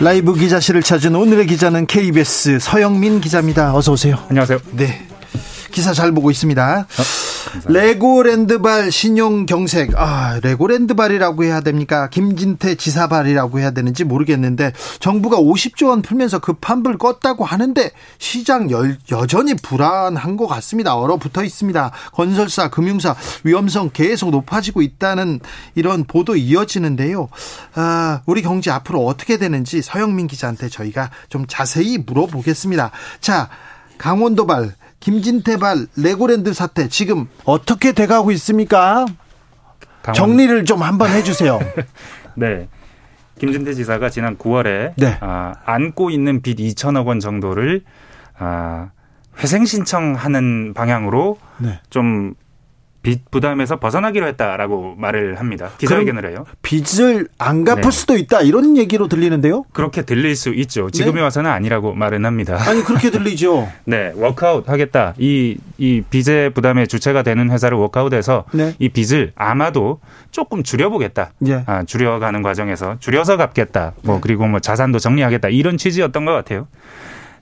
라이브 기자실을 찾은 오늘의 기자는 KBS 서영민 기자입니다. 어서 오세요. 안녕하세요. 네. 기사 잘 보고 있습니다. 어? 레고랜드발 신용 경색. 아, 레고랜드발이라고 해야 됩니까? 김진태 지사발이라고 해야 되는지 모르겠는데 정부가 50조 원 풀면서 그 판불 껐다고 하는데 시장 여, 여전히 불안한 것 같습니다. 얼어붙어 있습니다. 건설사, 금융사 위험성 계속 높아지고 있다는 이런 보도 이어지는데요. 아, 우리 경제 앞으로 어떻게 되는지 서영민 기자한테 저희가 좀 자세히 물어보겠습니다. 자, 강원도발 김진태발 레고랜드 사태 지금 어떻게 돼가고 있습니까? 강원... 정리를 좀 한번 해주세요. 네. 김진태 지사가 지난 9월에 네. 아, 안고 있는 빚 2천억 원 정도를 아, 회생 신청하는 방향으로 네. 좀 빚 부담에서 벗어나기로 했다라고 말을 합니다. 기자회견을 해요. 빚을 안 갚을 네. 수도 있다 이런 얘기로 들리는데요? 그렇게 들릴 수 있죠. 지금에 네? 와서는 아니라고 말은 합니다. 아니 그렇게 들리죠. 네, 워크아웃 하겠다. 이 이 빚의 부담의 주체가 되는 회사를 워크아웃해서 네. 이 빚을 아마도 조금 줄여보겠다. 예. 아, 줄여가는 과정에서 줄여서 갚겠다. 뭐 네. 그리고 뭐 자산도 정리하겠다 이런 취지였던 것 같아요.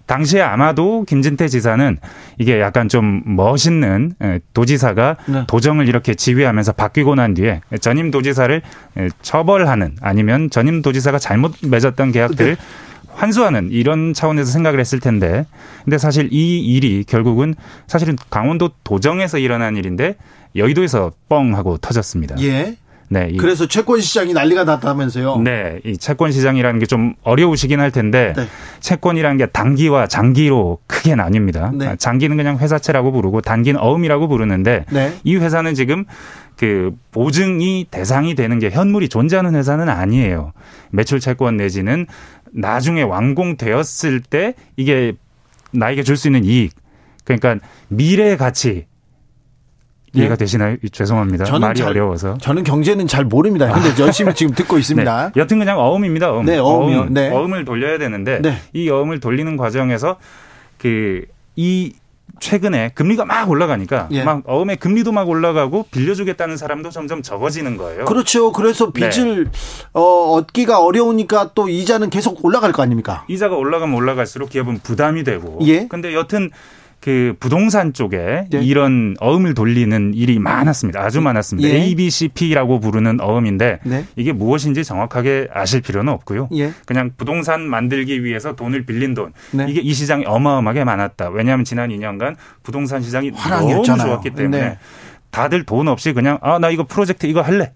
당시에 아마도 김진태 지사는 이게 약간 좀 멋있는 예, 도지사가 네. 도정을 이렇게 지휘하면서 바뀌고 난 뒤에 전임 도지사를 예, 처벌하는 아니면 전임 도지사가 잘못 맺었던 계약들을 네. 환수하는 이런 차원에서 생각을 했을 텐데 근데 사실 이 일이 결국은 사실은 강원도 도정에서 일어난 일인데 여의도에서 뻥 하고 터졌습니다. 예. 네. 그래서 채권 시장이 난리가 났다면서요? 네. 이 채권 시장이라는 게 좀 어려우시긴 할 텐데 네. 채권이라는 게 단기와 장기로 크게 나뉩니다. 네. 아, 장기는 그냥 회사채라고 부르고 단기는 어음이라고 부르는데 네. 이 회사는 지금 그 보증이 대상이 되는 게 현물이 존재하는 회사는 아니에요. 매출 채권 내지는 나중에 완공되었을 때 이게 나에게 줄 수 있는 이익 그러니까 미래 가치 이해가 예. 되시나요? 죄송합니다. 저는 말이 잘, 어려워서. 저는 경제는 잘 모릅니다. 근데 아. 열심히 지금 듣고 있습니다. 네. 여튼 그냥 어음입니다. 어음. 네, 어음이요. 어음, 네. 어음을 돌려야 되는데 네. 이 어음을 돌리는 과정에서 그 이 최근에 금리가 막 올라가니까 예. 막 어음의 금리도 막 올라가고 빌려주겠다는 사람도 점점 적어지는 거예요. 그렇죠. 그래서 네. 빚을 네. 어, 얻기가 어려우니까 또 이자는 계속 올라갈 거 아닙니까? 이자가 올라가면 올라갈수록 기업은 부담이 되고. 예. 근데 여튼 그 부동산 쪽에 네. 이런 어음을 돌리는 일이 많았습니다. 아주 많았습니다. 예. ABCP라고 부르는 어음인데 네. 이게 무엇인지 정확하게 아실 필요는 없고요. 예. 그냥 부동산 만들기 위해서 돈을 빌린 돈. 네. 이게 이 시장이 어마어마하게 많았다. 왜냐하면 지난 2년간 부동산 시장이 너무 좋았기 때문에 네. 다들 돈 없이 그냥 아 나 이거 프로젝트 이거 할래.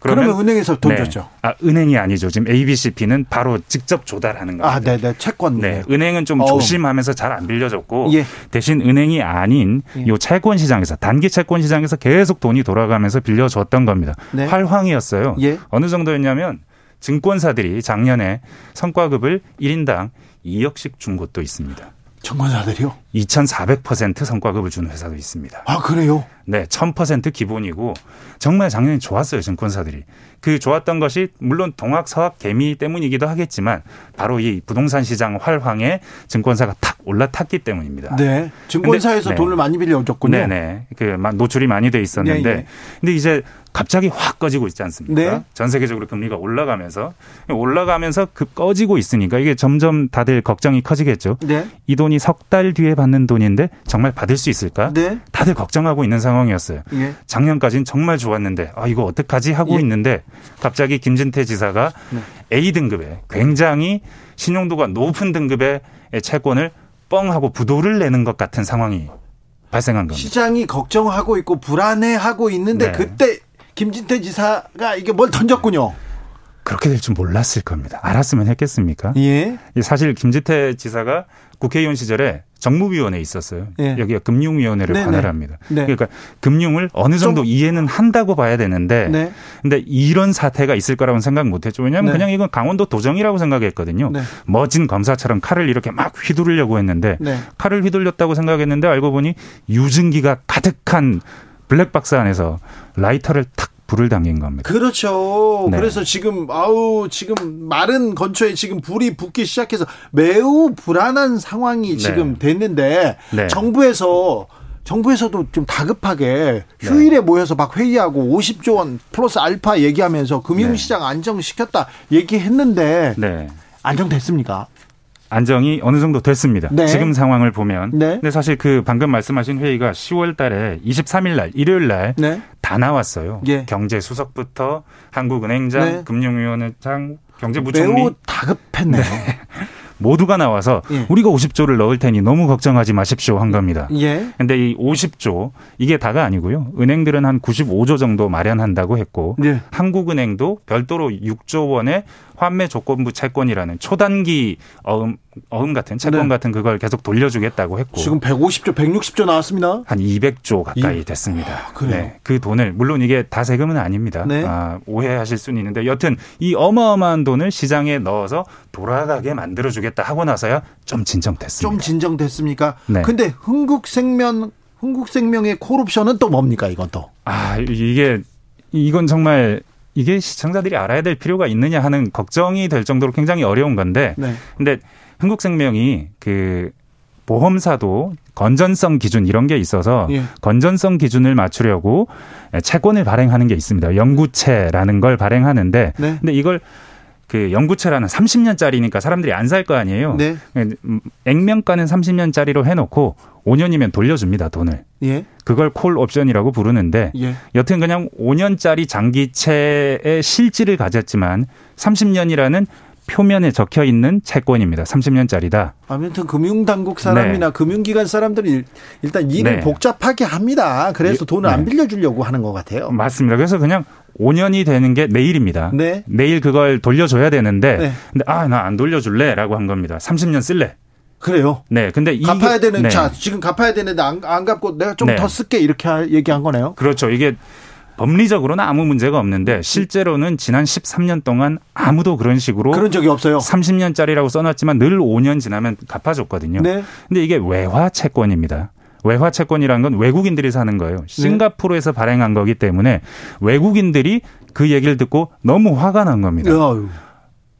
그러면, 그러면 은행에서 돈 네. 줬죠. 아, 은행이 아니죠. 지금 ABCP는 바로 직접 조달하는 겁니다. 아, 네, 네. 채권. 네. 은행은 좀 어우. 조심하면서 잘 안 빌려줬고 예. 대신 은행이 아닌 예. 요 채권 시장에서 단기 채권 시장에서 계속 돈이 돌아가면서 빌려줬던 겁니다. 네. 활황이었어요. 예. 어느 정도였냐면 증권사들이 작년에 성과급을 1인당 2억씩 준 곳도 있습니다. 증권사들이요? 2,400% 성과급을 주는 회사도 있습니다. 아, 그래요? 네, 1000% 기본이고 정말 작년에 좋았어요, 증권사들이. 그 좋았던 것이 물론 동학 서학 개미 때문이기도 하겠지만 바로 이 부동산 시장 활황에 증권사가 탁 올라탔기 때문입니다. 네. 증권사에서 근데, 네. 돈을 많이 빌려줬군요. 네, 네. 그 노출이 많이 돼 있었는데 네, 네. 근데 이제 갑자기 확 꺼지고 있지 않습니까? 네. 전 세계적으로 금리가 올라가면서 올라가면서 급 꺼지고 있으니까 이게 점점 다들 걱정이 커지겠죠. 네. 이 돈이 석 달 뒤에 받는 돈인데 정말 받을 수 있을까? 네. 다들 걱정하고 있는 상황이었어요. 예. 작년까지는 정말 좋았는데 아 이거 어떡하지 하고 예. 있는데 갑자기 김진태 지사가 네. A 등급에 굉장히 신용도가 높은 등급의 채권을 뻥 하고 부도를 내는 것 같은 상황이 발생한 겁니다. 시장이 걱정하고 있고 불안해하고 있는데 네. 그때 김진태 지사가 이게 뭘 던졌군요. 그렇게 될 줄 몰랐을 겁니다. 알았으면 했겠습니까? 예. 사실 김지태 지사가 국회의원 시절에 정무위원회에 있었어요. 예. 여기가 금융위원회를 네네. 관할합니다. 네. 그러니까 금융을 어느 정도 이해는 한다고 봐야 되는데, 네. 근데 이런 사태가 있을 거라고는 생각 못했죠. 왜냐하면 네. 그냥 이건 강원도 도정이라고 생각했거든요. 네. 멋진 검사처럼 칼을 이렇게 막 휘두르려고 했는데 네. 칼을 휘둘렸다고 생각했는데 알고 보니 유증기가 가득한 블랙박스 안에서 라이터를 탁 불을 당긴 겁니다. 그렇죠. 네. 그래서 지금 아우 지금 마른 건초에 지금 불이 붙기 시작해서 매우 불안한 상황이 네. 지금 됐는데 네. 정부에서 정부에서도 좀 다급하게 휴일에 네. 모여서 막 회의하고 50조 원 플러스 알파 얘기하면서 금융시장 네. 안정시켰다 얘기했는데 네. 안정됐습니까? 안정이 어느 정도 됐습니다. 네. 지금 상황을 보면. 네. 근데 사실 그 방금 말씀하신 회의가 10월 달에 23일 날 일요일 날다 네. 나왔어요. 예. 경제 수석부터 한국은행장, 네. 금융위원회장, 경제부총리 매우 다급했네. 네. 모두가 나와서 예. 우리가 50조를 넣을 테니 너무 걱정하지 마십시오 한 겁니다. 예. 근데 이 50조 이게 다가 아니고요. 은행들은 한 95조 정도 마련한다고 했고 예. 한국은행도 별도로 6조 원의 환매 조건부 채권이라는 초단기 어음 어음 같은 채권 네. 같은 그걸 계속 돌려주겠다고 했고 지금 150조, 160조 나왔습니다. 한 200조 가까이 이... 됐습니다. 아? 네, 그 돈을 물론 이게 다 세금은 아닙니다. 네. 아, 오해하실 수는 있는데 여튼 이 어마어마한 돈을 시장에 넣어서 돌아가게 만들어 주겠다 하고 나서야 좀 진정됐습니다. 좀 진정됐습니까? 네. 근데 흥국생명 흥국생명의 코럽션은 또 뭡니까 이건 또? 아 이게 이건 정말 이게 시청자들이 알아야 될 필요가 있느냐 하는 걱정이 될 정도로 굉장히 어려운 건데 네. 근데 흥국생명이 그 보험사도 건전성 기준 이런 게 있어서 예. 건전성 기준을 맞추려고 채권을 발행하는 게 있습니다. 연구채라는 걸 발행하는데 네. 근데 이걸 그 연구체라는 30년짜리니까 사람들이 안 살 거 아니에요. 네. 액면가는 30년짜리로 해놓고 5년이면 돌려줍니다 돈을. 예. 그걸 콜 옵션이라고 부르는데 예. 여튼 그냥 5년짜리 장기채의 실질을 가졌지만 30년이라는 표면에 적혀 있는 채권입니다. 30년짜리다. 아무튼 금융당국 사람이나 네. 금융기관 사람들이 일단 일을 네. 복잡하게 합니다. 그래서 돈을 네. 안 빌려주려고 하는 것 같아요. 맞습니다. 그래서 그냥 5년이 되는 게 내일입니다. 네. 내일 그걸 돌려줘야 되는데, 네. 근데 아 나 안 돌려줄래라고 한 겁니다. 30년 쓸래. 그래요. 네. 근데 이게 갚아야 되는 네. 자 지금 갚아야 되는데 안, 안 갚고 내가 좀더 네. 쓸게 이렇게 얘기한 거네요. 그렇죠. 이게 법리적으로는 아무 문제가 없는데 실제로는 지난 13년 동안 아무도 그런 식으로 그런 적이 없어요. 30년짜리라고 써놨지만 늘 5년 지나면 갚아줬거든요. 네. 근데 이게 외화 채권입니다. 외화 채권이라는 건 외국인들이 사는 거예요. 네. 싱가포르에서 발행한 거기 때문에 외국인들이 그 얘기를 듣고 너무 화가 난 겁니다.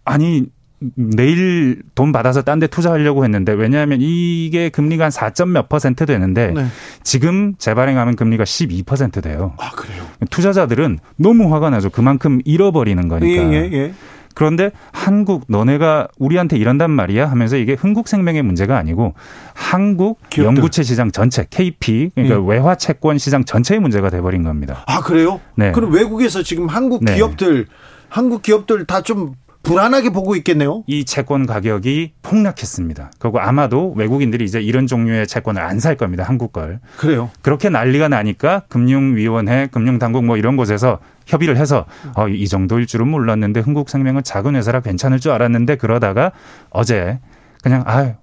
아니 내일 돈 받아서 딴 데 투자하려고 했는데 왜냐하면 이게 금리가 한 4점 몇 퍼센트 되는데 네. 지금 재발행하면 금리가 12% 돼요. 아 그래요? 투자자들은 너무 화가 나죠. 그만큼 잃어버리는 거니까. 예, 예, 예. 그런데 한국 너네가 우리한테 이런단 말이야 하면서 이게 흥국생명의 문제가 아니고 한국 기업들. 연구체 시장 전체 KP 그러니까 예. 외화 채권 시장 전체의 문제가 돼버린 겁니다. 아 그래요? 네. 그럼 외국에서 지금 한국 네. 기업들 네. 한국 기업들 다 좀 불안하게 보고 있겠네요. 이 채권 가격이 폭락했습니다. 그리고 아마도 외국인들이 이제 이런 종류의 채권을 안 살 겁니다. 한국 걸. 그래요. 그렇게 난리가 나니까 금융위원회, 금융당국 뭐 이런 곳에서 협의를 해서 어, 이 정도일 줄은 몰랐는데 흥국생명은 작은 회사라 괜찮을 줄 알았는데 그러다가 어제 그냥 아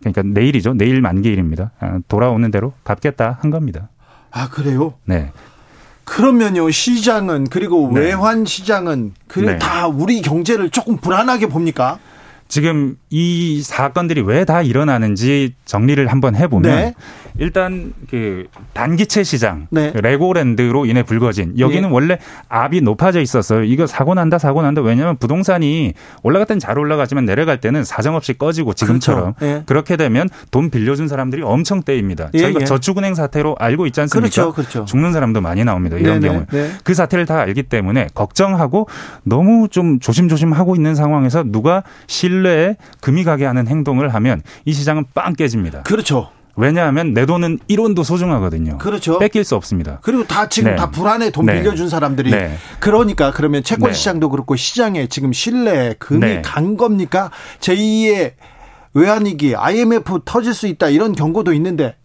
그러니까 내일이죠. 내일 만기일입니다. 아, 돌아오는 대로 갚겠다 한 겁니다. 아 그래요? 네. 그러면요 시장은 그리고 네. 외환 시장은 그래 네. 다 우리 경제를 조금 불안하게 봅니까? 지금 이 사건들이 왜 다 일어나는지 정리를 한번 해보면 네. 일단 그 단기채 시장 네. 그 레고랜드로 인해 불거진 여기는 네. 원래 압이 높아져 있었어요. 이거 사고 난다 사고 난다 왜냐하면 부동산이 올라갈 땐 잘 올라가지만 내려갈 때는 사정없이 꺼지고 지금처럼 그렇죠. 네. 그렇게 되면 돈 빌려준 사람들이 엄청 떼입니다. 예, 저희가 예. 저축은행 사태로 알고 있지 않습니까? 그렇죠, 그렇죠. 죽는 사람도 많이 나옵니다. 이런. 경우 네. 그 사태를 다 알기 때문에 걱정하고 너무 좀 조심조심 하고 있는 상황에서 누가 신뢰에 금이 가게 하는 행동을 하면 이 시장은 빵 깨집니다. 그렇죠. 왜냐하면 내 돈은 1원도 소중하거든요. 그렇죠. 뺏길 수 없습니다. 그리고 다 지금 네. 다 불안해 돈 네. 빌려준 사람들이. 네. 그러니까 그러면 채권 네. 시장도 그렇고 시장에 지금 신뢰 금이 네. 간 겁니까? 제2의 외환위기 IMF 터질 수 있다 이런 경고도 있는데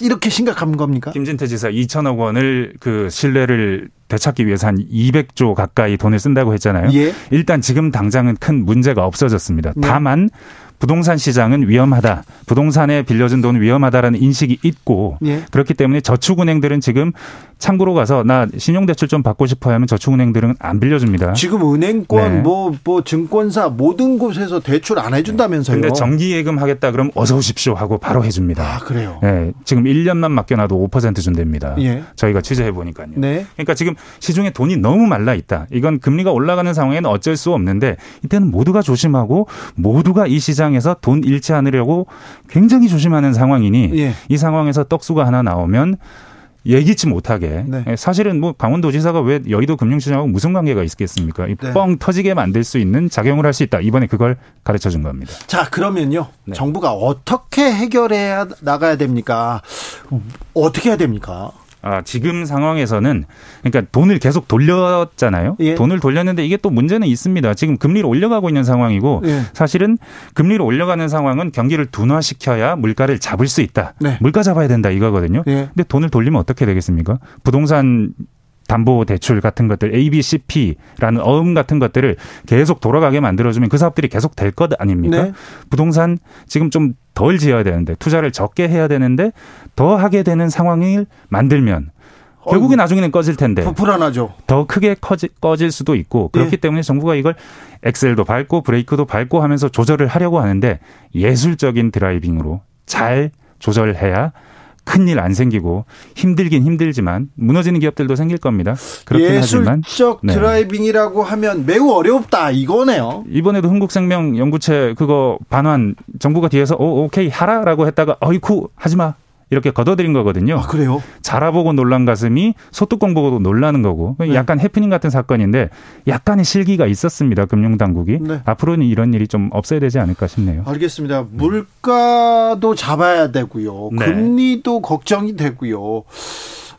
이렇게 심각한 겁니까? 김진태 지사 2천억 원을 그 신뢰를 되찾기 위해서 한 200조 가까이 돈을 쓴다고 했잖아요. 예. 일단 지금 당장은 큰 문제가 없어졌습니다. 네. 다만 부동산 시장은 위험하다. 부동산에 빌려준 돈은 위험하다라는 인식이 있고 예. 그렇기 때문에 저축은행들은 지금 창구로 가서 나 신용대출 좀 받고 싶어 하면 저축은행들은 안 빌려줍니다. 지금 은행권 네. 뭐, 뭐 증권사 모든 곳에서 대출 안 해준다면서요. 근데 정기예금 하겠다 그럼 어서 오십시오 하고 바로 해줍니다. 아 그래요. 네, 지금 1년만 맡겨놔도 5% 준답니다. 예. 저희가 취재해 보니까요. 네. 그러니까 지금 시중에 돈이 너무 말라 있다. 이건 금리가 올라가는 상황에는 어쩔 수 없는데 이때는 모두가 조심하고 모두가 이 시장 에서 돈 잃지 않으려고 굉장히 조심하는 상황이니 예. 이 상황에서 떡수가 하나 나오면 예기치 못하게 네. 예, 사실은 뭐 강원도지사가 왜 여의도 금융시장하고 무슨 관계가 있겠습니까? 네. 뻥 터지게 만들 수 있는 작용을 할 수 있다. 이번에 그걸 가르쳐 준 겁니다. 자 그러면요 네. 정부가 어떻게 해결해 나가야 됩니까? 어떻게 해야 됩니까? 아, 지금 상황에서는 그러니까 돈을 계속 돌렸잖아요. 예. 돈을 돌렸는데 이게 또 문제는 있습니다. 지금 금리를 올려가고 있는 상황이고 예. 사실은 금리를 올려가는 상황은 경기를 둔화시켜야 물가를 잡을 수 있다. 네. 물가 잡아야 된다 이거거든요. 예. 근데 돈을 돌리면 어떻게 되겠습니까? 부동산 담보 대출 같은 것들 ABCP라는 어음 같은 것들을 계속 돌아가게 만들어주면 그 사업들이 계속 될 것 아닙니까? 네. 부동산 지금 좀 덜 지어야 되는데 투자를 적게 해야 되는데 더 하게 되는 상황을 만들면 결국에 나중에는 꺼질 텐데 불안하죠. 더 크게 커지, 꺼질 수도 있고 그렇기 네. 때문에 정부가 이걸 엑셀도 밟고 브레이크도 밟고 하면서 조절을 하려고 하는데 예술적인 driving으로 잘 조절해야 큰일 안 생기고 힘들긴 힘들지만 무너지는 기업들도 생길 겁니다. 그렇긴 예술적 하지만 네. driving이라고 하면 매우 어렵다 이거네요. 이번에도 흥국생명 영구채 그거 반환 정부가 뒤에서 오 오케이 하라라고 했다가 어이쿠 하지 마 이렇게 걷어들인 거거든요. 아, 그래요? 자라보고 놀란 가슴이 소뚜껑 보고도 놀라는 거고 네. 약간 해프닝 같은 사건인데 약간의 실기가 있었습니다. 금융당국이 네. 앞으로는 이런 일이 좀 없어야 되지 않을까 싶네요. 알겠습니다. 물가도 잡아야 되고요. 네. 금리도 걱정이 되고요.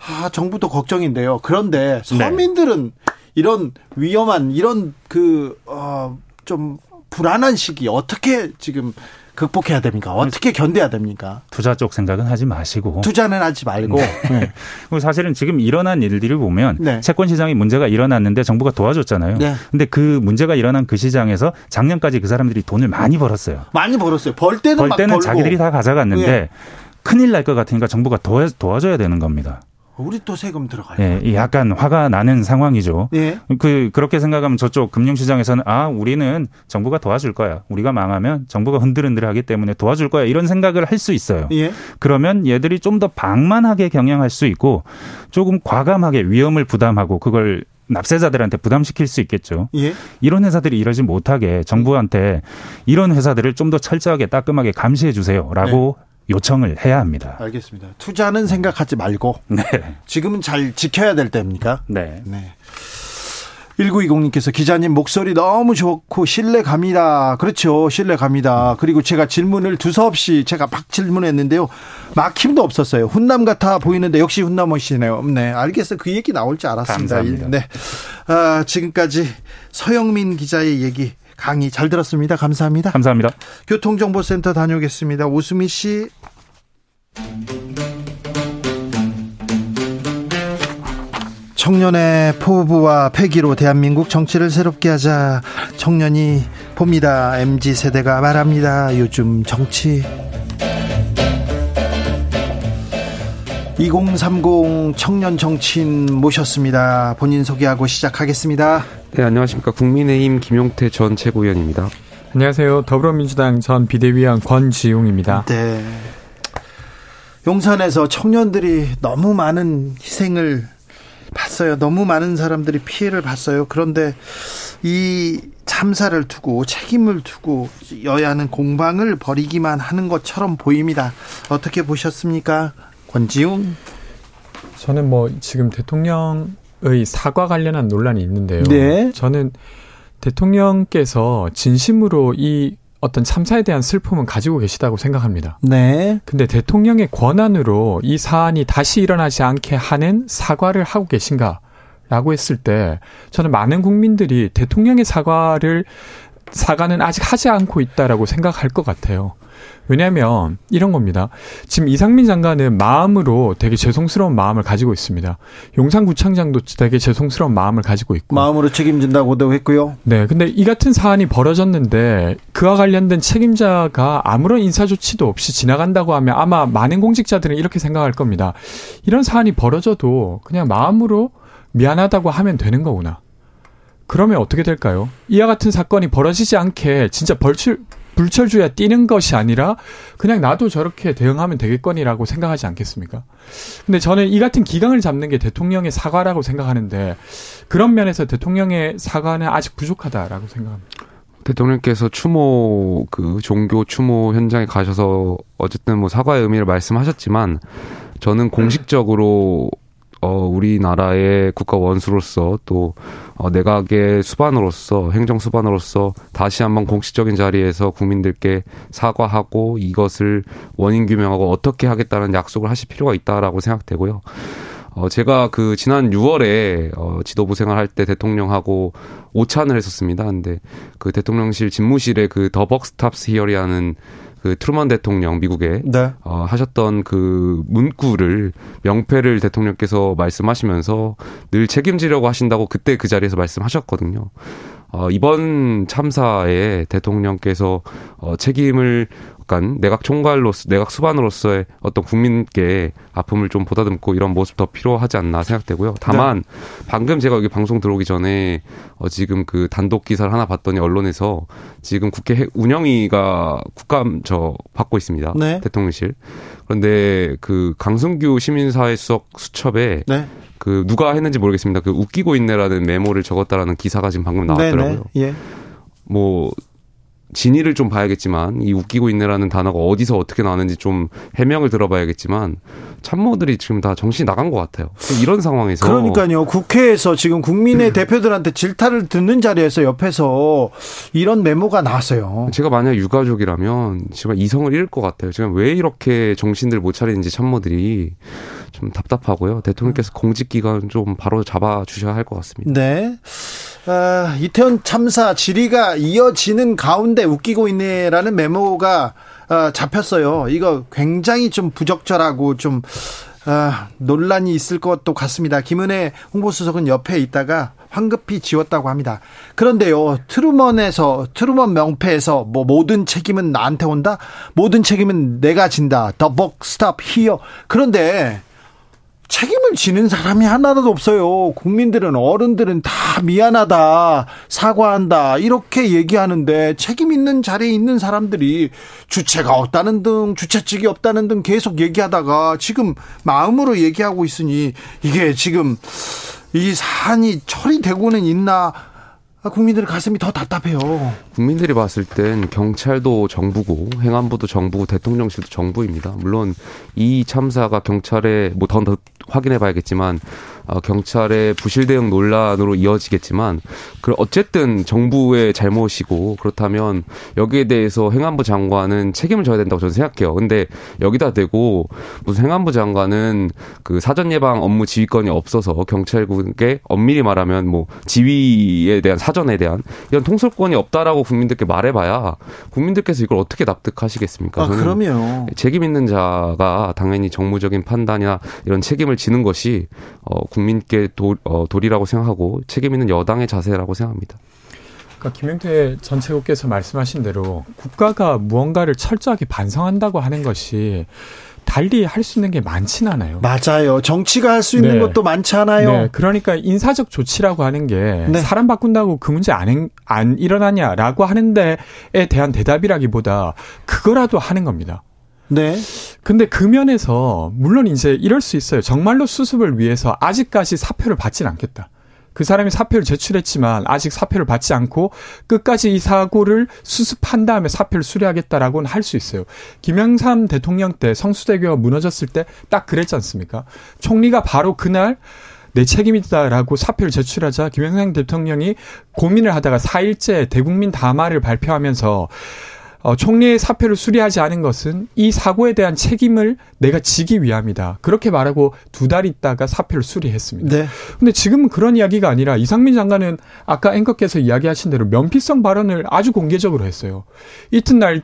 아 정부도 걱정인데요. 그런데 네. 서민들은 이런 위험한 이런 그어좀 불안한 시기 어떻게 지금 극복해야 됩니까? 어떻게 견뎌야 됩니까? 투자 쪽 생각은 하지 마시고 투자는 하지 말고. 네. 네. 사실은 지금 일어난 일들을 보면 네. 채권 시장에 문제가 일어났는데 정부가 도와줬잖아요. 네. 근데 그 문제가 일어난 그 시장에서 작년까지 그 사람들이 돈을 많이 벌었어요. 많이 벌었어요. 벌 때는 벌 때는 자기들이 다 가져갔는데 네. 큰일 날 것 같으니까 정부가 도와, 도와줘야 되는 겁니다. 우리 또 세금 들어가요. 예, 약간 화가 나는 상황이죠. 예. 그 그렇게 생각하면 저쪽 금융시장에서는 아 우리는 정부가 도와줄 거야. 우리가 망하면 정부가 흔들흔들하기 때문에 도와줄 거야. 이런 생각을 할 수 있어요. 예. 그러면 얘들이 좀 더 방만하게 경영할 수 있고 조금 과감하게 위험을 부담하고 그걸 납세자들한테 부담시킬 수 있겠죠. 예. 이런 회사들이 이러지 못하게 정부한테 이런 회사들을 좀 더 철저하게 따끔하게 감시해 주세요라고 네. 요청을 해야 합니다. 알겠습니다. 투자는 생각하지 말고 네. 지금은 잘 지켜야 될 때입니까? 네. 네. 1920님께서 기자님 목소리 너무 좋고 신뢰 갑니다. 그렇죠. 신뢰 갑니다. 그리고 제가 질문을 두서없이 제가 막 질문했는데요. 막힘도 없었어요. 훈남 같아 보이는데 역시 훈남이시네요. 네. 알겠어요. 그 얘기 나올 줄 알았습니다. 감사합니다. 네. 아, 지금까지 서영민 기자의 얘기 강의 잘 들었습니다. 감사합니다. 감사합니다. 교통정보센터 다녀오겠습니다. 오수미 씨. 청년의 포부와 패기로 대한민국 정치를 새롭게 하자 청년이 봅니다. MZ 세대가 말합니다. 요즘 정치 2030 청년 정치인 모셨습니다. 본인 소개하고 시작하겠습니다. 네, 안녕하십니까. 국민의힘 김용태 전 최고위원입니다. 안녕하세요. 더불어민주당 전 비대위원 권지용입니다. 네. 용산에서 청년들이 너무 많은 희생을 봤어요. 너무 많은 사람들이 피해를 봤어요. 그런데 이 참사를 두고 책임을 두고 여야는 공방을 벌이기만 하는 것처럼 보입니다. 어떻게 보셨습니까? 권지웅. 저는 뭐 지금 대통령 의 사과 관련한 논란이 있는데요. 네. 저는 대통령께서 진심으로 이 어떤 참사에 대한 슬픔은 가지고 계시다고 생각합니다. 네. 근데 대통령의 권한으로 이 사안이 다시 일어나지 않게 하는 사과를 하고 계신가? 라고 했을 때 저는 많은 국민들이 대통령의 사과를 사과는 아직 하지 않고 있다라고 생각할 것 같아요. 왜냐하면 이런 겁니다. 지금 이상민 장관은 마음으로 되게 죄송스러운 마음을 가지고 있습니다. 용산구청장도 되게 죄송스러운 마음을 가지고 있고 마음으로 책임진다고도 했고요. 네, 근데 이 같은 사안이 벌어졌는데 그와 관련된 책임자가 아무런 인사 조치도 없이 지나간다고 하면 아마 많은 공직자들은 이렇게 생각할 겁니다. 이런 사안이 벌어져도 그냥 마음으로 미안하다고 하면 되는 거구나. 그러면 어떻게 될까요? 이와 같은 사건이 벌어지지 않게 진짜 벌출 불철주야 뛰는 것이 아니라 그냥 나도 저렇게 대응하면 되겠거니라고 생각하지 않겠습니까? 근데 저는 이 같은 기강을 잡는 게 대통령의 사과라고 생각하는데 그런 면에서 대통령의 사과는 아직 부족하다라고 생각합니다. 대통령께서 추모 그 종교 추모 현장에 가셔서 어쨌든 뭐 사과의 의미를 말씀하셨지만 저는 공식적으로 어, 우리나라의 국가 원수로서 또 어, 내각의 수반으로서 행정 수반으로서 다시 한번 공식적인 자리에서 국민들께 사과하고 이것을 원인 규명하고 어떻게 하겠다는 약속을 하실 필요가 있다라고 생각되고요. 어, 제가 그 지난 6월에 어, 지도부 생활할 때 대통령하고 오찬을 했었습니다. 근데 그 대통령실 집무실에 그 더 벅스탑스 히어리하는 그 트루먼 대통령 미국에 네. 어, 하셨던 그 문구를 명패를 대통령께서 말씀하시면서 늘 책임지려고 하신다고 그때 그 자리에서 말씀하셨거든요. 어, 이번 참사에 대통령께서 어, 책임을 약간 내각 총괄로서 내각 수반으로서의 어떤 국민께 아픔을 좀 보다듬고 이런 모습 더 필요하지 않나 생각되고요. 다만 네. 방금 제가 여기 방송 들어오기 전에 어 지금 그 단독 기사를 하나 봤더니 언론에서 지금 국회 운영위가 국감 저 받고 있습니다. 네. 대통령실. 그런데 그 강승규 시민사회 수석 수첩에 네. 그 누가 했는지 모르겠습니다. 그 웃기고 있네라는 메모를 적었다라는 기사가 지금 방금 나왔더라고요. 네 네. 예. 뭐 진위를 좀 봐야겠지만 이 웃기고 있네라는 단어가 어디서 어떻게 나왔는지 좀 해명을 들어봐야겠지만 참모들이 지금 다 정신이 나간 것 같아요. 이런 상황에서 그러니까요. 국회에서 지금 국민의 음. 대표들한테 질타를 듣는 자리에서 옆에서 이런 메모가 나왔어요. 제가 만약 유가족이라면 지금 이성을 잃을 것 같아요. 지금 왜 이렇게 정신들 못 차리는지 참모들이 좀 답답하고요. 대통령께서 공직기관 좀 바로 잡아 주셔야 할 것 같습니다. 네. 아, 이태원 참사 질의가 이어지는 가운데 웃기고 있네라는 메모가 아, 잡혔어요. 이거 굉장히 좀 부적절하고 좀 아, 논란이 있을 것도 같습니다. 김은혜 홍보수석은 옆에 있다가 황급히 지웠다고 합니다. 그런데요, 트루먼에서, 트루먼 명패에서 뭐 모든 책임은 나한테 온다? 모든 책임은 내가 진다. The buck stop here. 그런데 책임을 지는 사람이 하나도 없어요. 국민들은 어른들은 다 미안하다, 사과한다 이렇게 얘기하는데 책임 있는 자리에 있는 사람들이 주체가 없다는 등 주체 측이 없다는 등 계속 얘기하다가 지금 마음으로 얘기하고 있으니 이게 지금 이 사안이 처리되고는 있나 아, 국민들의 가슴이 더 답답해요. 국민들이 봤을 땐 경찰도 정부고 행안부도 정부고 대통령실도 정부입니다. 물론 이 참사가 경찰에 뭐더 더 확인해 봐야겠지만 어, 경찰의 부실 대응 논란으로 이어지겠지만 그 어쨌든 정부의 잘못이고 그렇다면 여기에 대해서 행안부 장관은 책임을 져야 된다고 저는 생각해요. 근데 여기다 대고 무슨 행안부 장관은 그 사전 예방 업무 지휘권이 없어서 경찰국에 엄밀히 말하면 뭐 지휘에 대한 사전에 대한 이런 통솔권이 없다라고 국민들께 말해봐야 국민들께서 이걸 어떻게 납득하시겠습니까? 아, 그럼요. 책임 있는 자가 당연히 정무적인 판단이나 이런 책임을 지는 것이 어, 국민께 도, 어, 도리라고 생각하고 책임 있는 여당의 자세라고 생각합니다. 그러니까 김영태 전 최고께서 말씀하신 대로 국가가 무언가를 철저하게 반성한다고 하는 것이 달리 할 수 있는 게 많진 않아요. 맞아요. 정치가 할 수 있는 네. 것도 많지 않아요. 네. 그러니까 인사적 조치라고 하는 게 네. 사람 바꾼다고 그 문제 안, 안 일어나냐라고 하는 데에 대한 대답이라기보다 그거라도 하는 겁니다. 네. 근데 그 면에서 물론 이제 이럴 수 있어요. 정말로 수습을 위해서 아직까지 사표를 받진 않겠다. 그 사람이 사표를 제출했지만 아직 사표를 받지 않고 끝까지 이 사고를 수습한 다음에 사표를 수리하겠다라고는 할 수 있어요. 김영삼 대통령 때 성수대교가 무너졌을 때 딱 그랬지 않습니까? 총리가 바로 그날 내 책임이다라고 사표를 제출하자 김영삼 대통령이 고민을 하다가 4일째 대국민 담화를 발표하면서 어, 총리의 사표를 수리하지 않은 것은 이 사고에 대한 책임을 내가 지기 위함이다. 그렇게 말하고 두 달 있다가 사표를 수리했습니다. 네. 근데 지금은 그런 이야기가 아니라 이상민 장관은 아까 앵커께서 이야기하신 대로 면피성 발언을 아주 공개적으로 했어요. 이튿날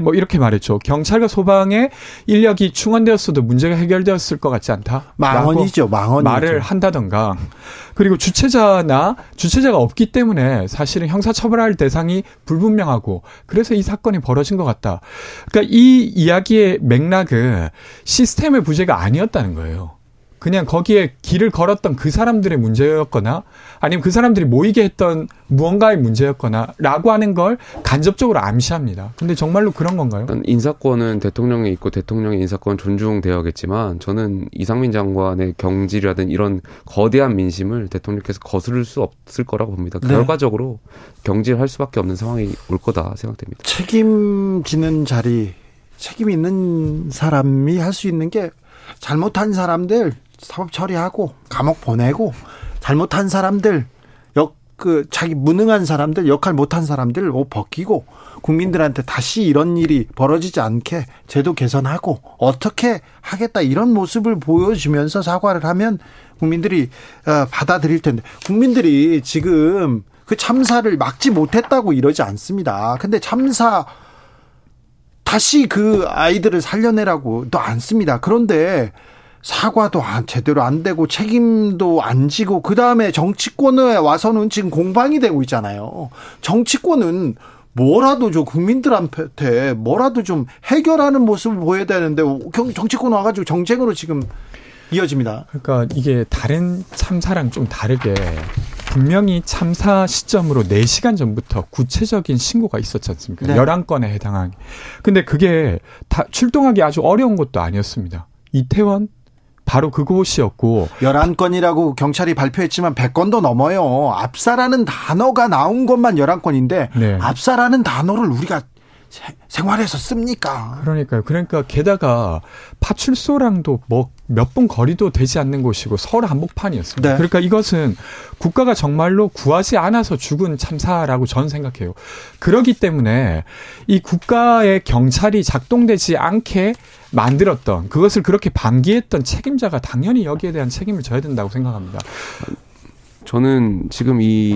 뭐 이렇게 말했죠. 경찰과 소방의 인력이 충원되었어도 문제가 해결되었을 것 같지 않다. 망언이죠, 망언. 말을 한다던가. 그리고 주체자나 주체자가 없기 때문에 사실은 형사처벌할 대상이 불분명하고 그래서 이 사건이 벌어진 것 같다. 그러니까 이 이야기의 맥락은 시스템의 부재가 아니었다는 거예요. 그냥 거기에 길을 걸었던 그 사람들의 문제였거나 아니면 그 사람들이 모이게 했던 무언가의 문제였거나 라고 하는 걸 간접적으로 암시합니다. 근데 정말로 그런 건가요? 인사권은 대통령에 있고 대통령의 인사권은 존중되어야겠지만 저는 이상민 장관의 경질이라든 이런 거대한 민심을 대통령께서 거스를 수 없을 거라고 봅니다. 네. 결과적으로 경질할 수밖에 없는 상황이 올 거다 생각됩니다. 책임지는 자리, 책임 있는 사람이 할 수 있는 게 잘못한 사람들 사법 처리하고 감옥 보내고 잘못한 사람들 역 그 자기 무능한 사람들 역할 못한 사람들 옷 벗기고 국민들한테 다시 이런 일이 벌어지지 않게 제도 개선하고 어떻게 하겠다 이런 모습을 보여주면서 사과를 하면 국민들이 어, 받아들일 텐데 국민들이 지금 그 참사를 막지 못했다고 이러지 않습니다. 근데 참사 다시 그 아이들을 살려내라고 또 않습니다. 그런데 사과도 안, 제대로 안 되고 책임도 안 지고 그 다음에 정치권에 와서는 지금 공방이 되고 있잖아요. 정치권은 뭐라도 좀 국민들한테 뭐라도 좀 해결하는 모습을 보여야 되는데 정치권 와가지고 정쟁으로 지금 이어집니다. 그러니까 이게 다른 참사랑 좀 다르게 분명히 참사 시점으로 4시간 전부터 구체적인 신고가 있었지 않습니까? 네. 11건에 해당하게. 근데 그게 다 출동하기 아주 어려운 것도 아니었습니다. 이태원 바로 그곳이었고 11건이라고 경찰이 발표했지만 100건도 넘어요. 압사라는 단어가 나온 것만 11건인데 네. 압사라는 단어를 우리가 생활에서 씁니까? 그러니까요. 그러니까 게다가 파출소랑도 뭐몇분 거리도 되지 않는 곳이고 서울 한복판이었습니다. 네. 그러니까 이것은 국가가 정말로 구하지 않아서 죽은 참사라고 저는 생각해요. 그러기 때문에 이 국가의 경찰이 작동되지 않게 만들었던 그것을 그렇게 방기했던 책임자가 당연히 여기에 대한 책임을 져야 된다고 생각합니다. 저는 지금 이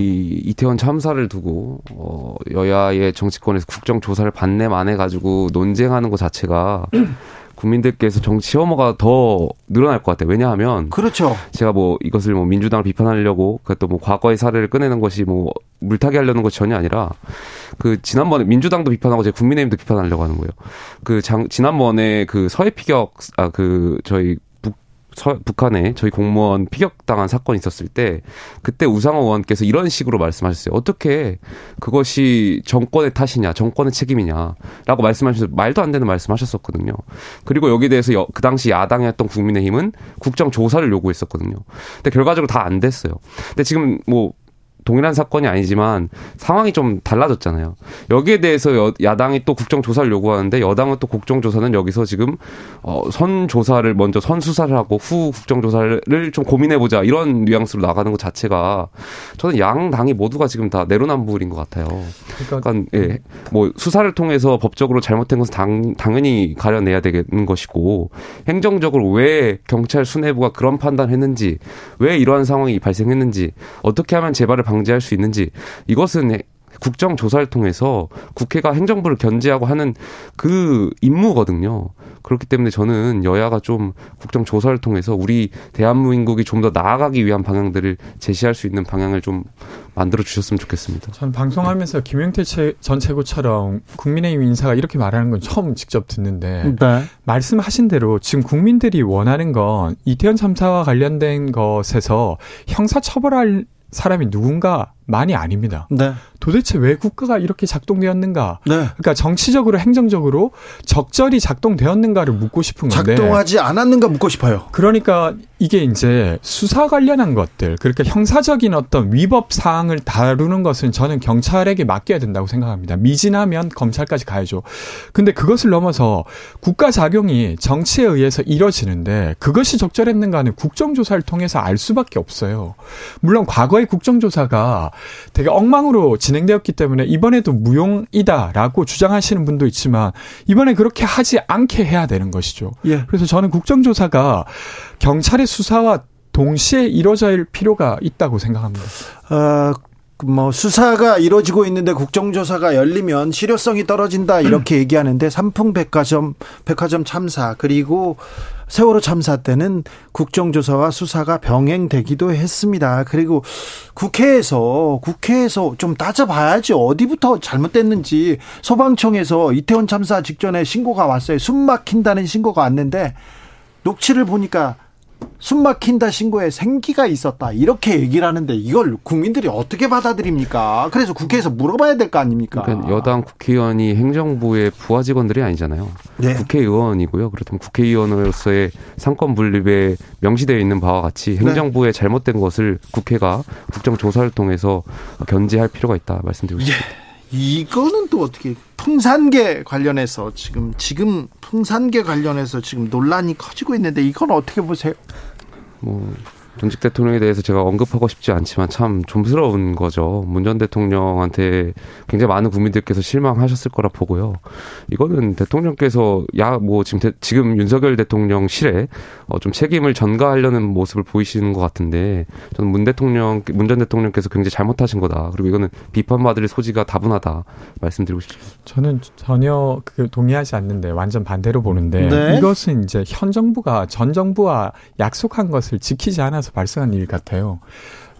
이태원 참사를 두고 어 여야의 정치권에서 국정 조사를 반내 만해 가지고 논쟁하는 것 자체가 국민들께서 정치 혐오가 더 늘어날 것 같아요. 왜냐하면 그렇죠. 제가 뭐 이것을 뭐 민주당을 비판하려고 그것도 뭐 과거의 사례를 꺼내는 것이 뭐 물타기 하려는 것이 전혀 아니라 그 지난번에 민주당도 비판하고 제 국민의힘도 비판하려고 하는 거예요. 그 장, 지난번에 그 서해 피격 아 그 저희 서, 북한에 저희 공무원 피격당한 사건이 있었을 때 그때 우상호 의원께서 이런 식으로 말씀하셨어요. 어떻게 그것이 정권의 탓이냐, 정권의 책임이냐라고 말씀하셔서 말도 안 되는 말씀하셨었거든요. 그리고 여기 에 대해서 여, 그 당시 야당이었던 국민의힘은 국정 조사를 요구했었거든요. 근데 결과적으로 다 안 됐어요. 근데 지금 뭐 동일한 사건이 아니지만 상황이 좀 달라졌잖아요. 여기에 대해서 여, 야당이 또 국정조사를 요구하는데 여당은 또 국정조사는 여기서 지금 어, 선 조사를 먼저 선 수사를 하고 후 국정조사를 좀 고민해보자 이런 뉘앙스로 나가는 것 자체가 저는 양 당이 모두가 지금 다 내로남불인 것 같아요. 그러니까, 그러니까 예, 뭐 수사를 통해서 법적으로 잘못된 것은 당, 당연히 가려내야 되는 것이고 행정적으로 왜 경찰 수뇌부가 그런 판단했는지 왜 이러한 상황이 발생했는지 어떻게 하면 재발을 방지할 수 있는지 이것은 국정조사를 통해서 국회가 행정부를 견제하고 하는 그 임무거든요. 그렇기 때문에 저는 여야가 좀 국정조사를 통해서 우리 대한민국이 좀 더 나아가기 위한 방향들을 제시할 수 있는 방향을 좀 만들어 주셨으면 좋겠습니다. 전 방송하면서 김영태 전 최고처럼 국민의힘 인사가 이렇게 말하는 건 처음 직접 듣는데 네. 말씀하신 대로 지금 국민들이 원하는 건 이태원 참사와 관련된 것에서 형사 처벌할 사람이 누군가 많이 아닙니다. 네. 도대체 왜 국가가 이렇게 작동되었는가? 네. 그러니까 정치적으로 행정적으로 적절히 작동되었는가를 묻고 싶은 건데 작동하지 않았는가 묻고 싶어요. 그러니까 이게 이제 수사 관련한 것들, 그러니까 형사적인 어떤 위법 사항을 다루는 것은 저는 경찰에게 맡겨야 된다고 생각합니다. 미진하면 검찰까지 가야죠. 근데 그것을 넘어서 국가 작용이 정치에 의해서 이뤄지는데 그것이 적절했는가는 국정조사를 통해서 알 수밖에 없어요. 물론 과거에 과거의 국정조사가 되게 엉망으로 진행되었기 때문에 이번에도 무용이다라고 주장하시는 분도 있지만 이번에 그렇게 하지 않게 해야 되는 것이죠. 예. 그래서 저는 국정조사가 경찰의 수사와 동시에 이루어질 필요가 있다고 생각합니다. 어, 뭐 수사가 이루어지고 있는데 국정조사가 열리면 실효성이 떨어진다 이렇게 얘기하는데 삼풍 백화점 백화점 참사 그리고 세월호 참사 때는 국정조사와 수사가 병행되기도 했습니다. 그리고 국회에서 국회에서 좀 따져봐야지 어디부터 잘못됐는지 소방청에서 이태원 참사 직전에 신고가 왔어요. 숨 막힌다는 신고가 왔는데 녹취를 보니까 숨 막힌다 신고에 생기가 있었다 이렇게 얘기를 하는데 이걸 국민들이 어떻게 받아들입니까? 그래서 국회에서 물어봐야 될 거 아닙니까? 그러니까 여당 국회의원이 행정부의 부하 직원들이 아니잖아요. 네. 국회의원이고요. 그렇다면 국회의원으로서의 상권 분립에 명시되어 있는 바와 같이 네. 행정부의 네. 잘못된 것을 국회가 국정조사를 통해서 견제할 필요가 있다 말씀드리고 예. 싶습니다. 예. 이거는 또 어떻게 풍산계 관련해서 지금 지금 풍산계 관련해서 지금 논란이 커지고 있는데 이건 어떻게 보세요? 뭐 전직 대통령에 대해서 제가 언급하고 싶지 않지만 참 좀스러운 거죠. 문 전 대통령한테 굉장히 많은 국민들께서 실망하셨을 거라 보고요. 이거는 대통령께서 야 뭐 지금 대, 지금 윤석열 대통령실에 어, 좀 책임을 전가하려는 모습을 보이시는 것 같은데 저는 문 대통령 문 전 대통령께서 굉장히 잘못하신 거다. 그리고 이거는 비판받을 소지가 다분하다 말씀드리고 싶습니다. 저는 전혀 그 동의하지 않는데 완전 반대로 보는데 네. 이것은 이제 현 정부가 전 정부와 약속한 것을 지키지 않아 따라서 발생한 일 같아요.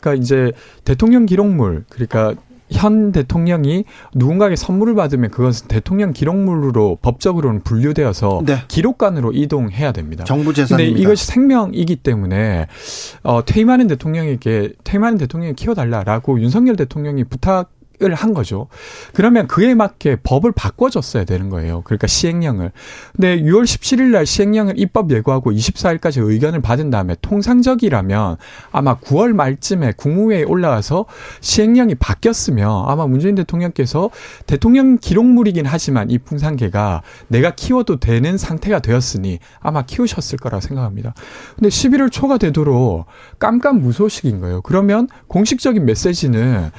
그러니까 이제 대통령 기록물 그러니까 현 대통령이 누군가에게 선물을 받으면 그것은 대통령 기록물로 법적으로는 분류되어서 네. 기록관으로 이동해야 됩니다. 정부 재산입니다. 근데 이것이 생명이기 때문에 어, 퇴임하는 대통령에게 퇴임하는 대통령이 키워달라라고 윤석열 대통령이 부탁 한 거죠. 그러면 그에 맞게 법을 바꿔줬어야 되는 거예요. 그러니까 시행령을. 근데 6월 17일 날 시행령을 입법 예고하고 24일까지 의견을 받은 다음에 통상적이라면 아마 9월 말쯤에 국무회에 올라와서 시행령이 바뀌었으면 아마 문재인 대통령께서 대통령 기록물이긴 하지만 이 풍산개가 내가 키워도 되는 상태가 되었으니 아마 키우셨을 거라고 생각합니다. 근데 11월 초가 되도록 깜깜 무소식인 거예요. 그러면 공식적인 메시지는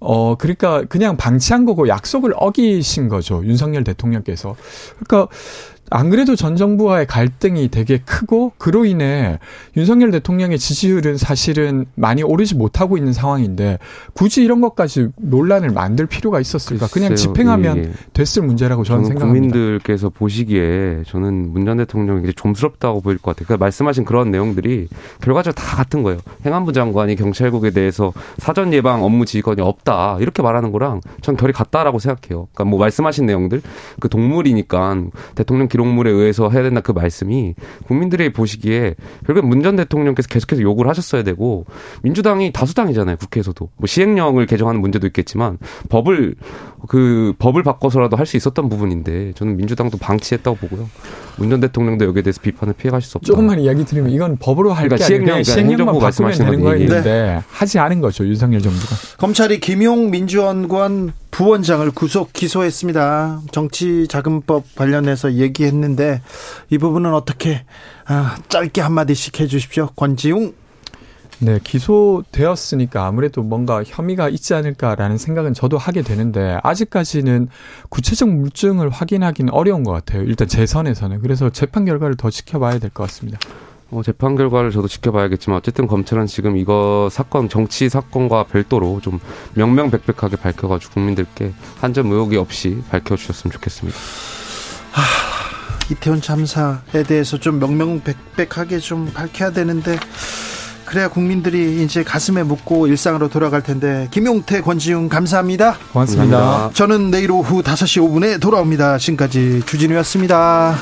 어, 그러니까 그냥 방치한 거고 약속을 어기신 거죠. 윤석열 대통령께서. 그러니까 안 그래도 전 정부와의 갈등이 되게 크고 그로 인해 윤석열 대통령의 지지율은 사실은 많이 오르지 못하고 있는 상황인데 굳이 이런 것까지 논란을 만들 필요가 있었을까? 그냥 집행하면 예. 됐을 문제라고 저는, 저는 생각합니다. 국민들께서 보시기에 저는 문 전 대통령이 이제 좀스럽다고 보일 것 같아요. 그러니까 말씀하신 그런 내용들이 결과적으로 다 같은 거예요. 행안부 장관이 경찰국에 대해서 사전 예방 업무 지휘권이 없다 이렇게 말하는 거랑 전 결이 같다라고 생각해요. 그러니까 뭐 말씀하신 내용들 그 동물이니까 대통령 기 록물에 의해서 해야 된다 그 말씀이 국민들이 보시기에 결국 문 전 대통령께서 계속해서 요구를 하셨어야 되고 민주당이 다수당이잖아요 국회에서도 뭐 시행령을 개정하는 문제도 있겠지만 법을 그 법을 바꿔서라도 할 수 있었던 부분인데 저는 민주당도 방치했다고 보고요 문 전 대통령도 여기에 대해서 비판을 피해가실 수 없다. 조금만 이야기 드리면 이건 법으로 할게 그러니까 시행령, 시행령만 바꾸면 되는 거였는데 네. 하지 않은 거죠 윤석열 정부가. 검찰이 김용 민주원관 부원장을 구속 기소했습니다. 정치자금법 관련해서 얘기했는데 이 부분은 어떻게 아, 짧게 한마디씩 해주십시오. 권지웅. 네, 기소되었으니까 아무래도 뭔가 혐의가 있지 않을까라는 생각은 저도 하게 되는데 아직까지는 구체적 물증을 확인하기는 어려운 것 같아요. 일단 재 선에서는. 그래서 재판 결과를 더 지켜봐야 될 것 같습니다. 어, 재판 결과를 저도 지켜봐야겠지만 어쨌든 검찰은 지금 이거 사건 정치 사건과 별도로 좀 명명백백하게 밝혀가지고 국민들께 한 점 의혹이 없이 밝혀주셨으면 좋겠습니다. 하, 이태원 참사에 대해서 좀 명명백백하게 좀 밝혀야 되는데 그래야 국민들이 이제 가슴에 묻고 일상으로 돌아갈 텐데 김용태 권지웅 감사합니다. 고맙습니다. 저는 내일 오후 5시 5분에 돌아옵니다. 지금까지 주진우였습니다.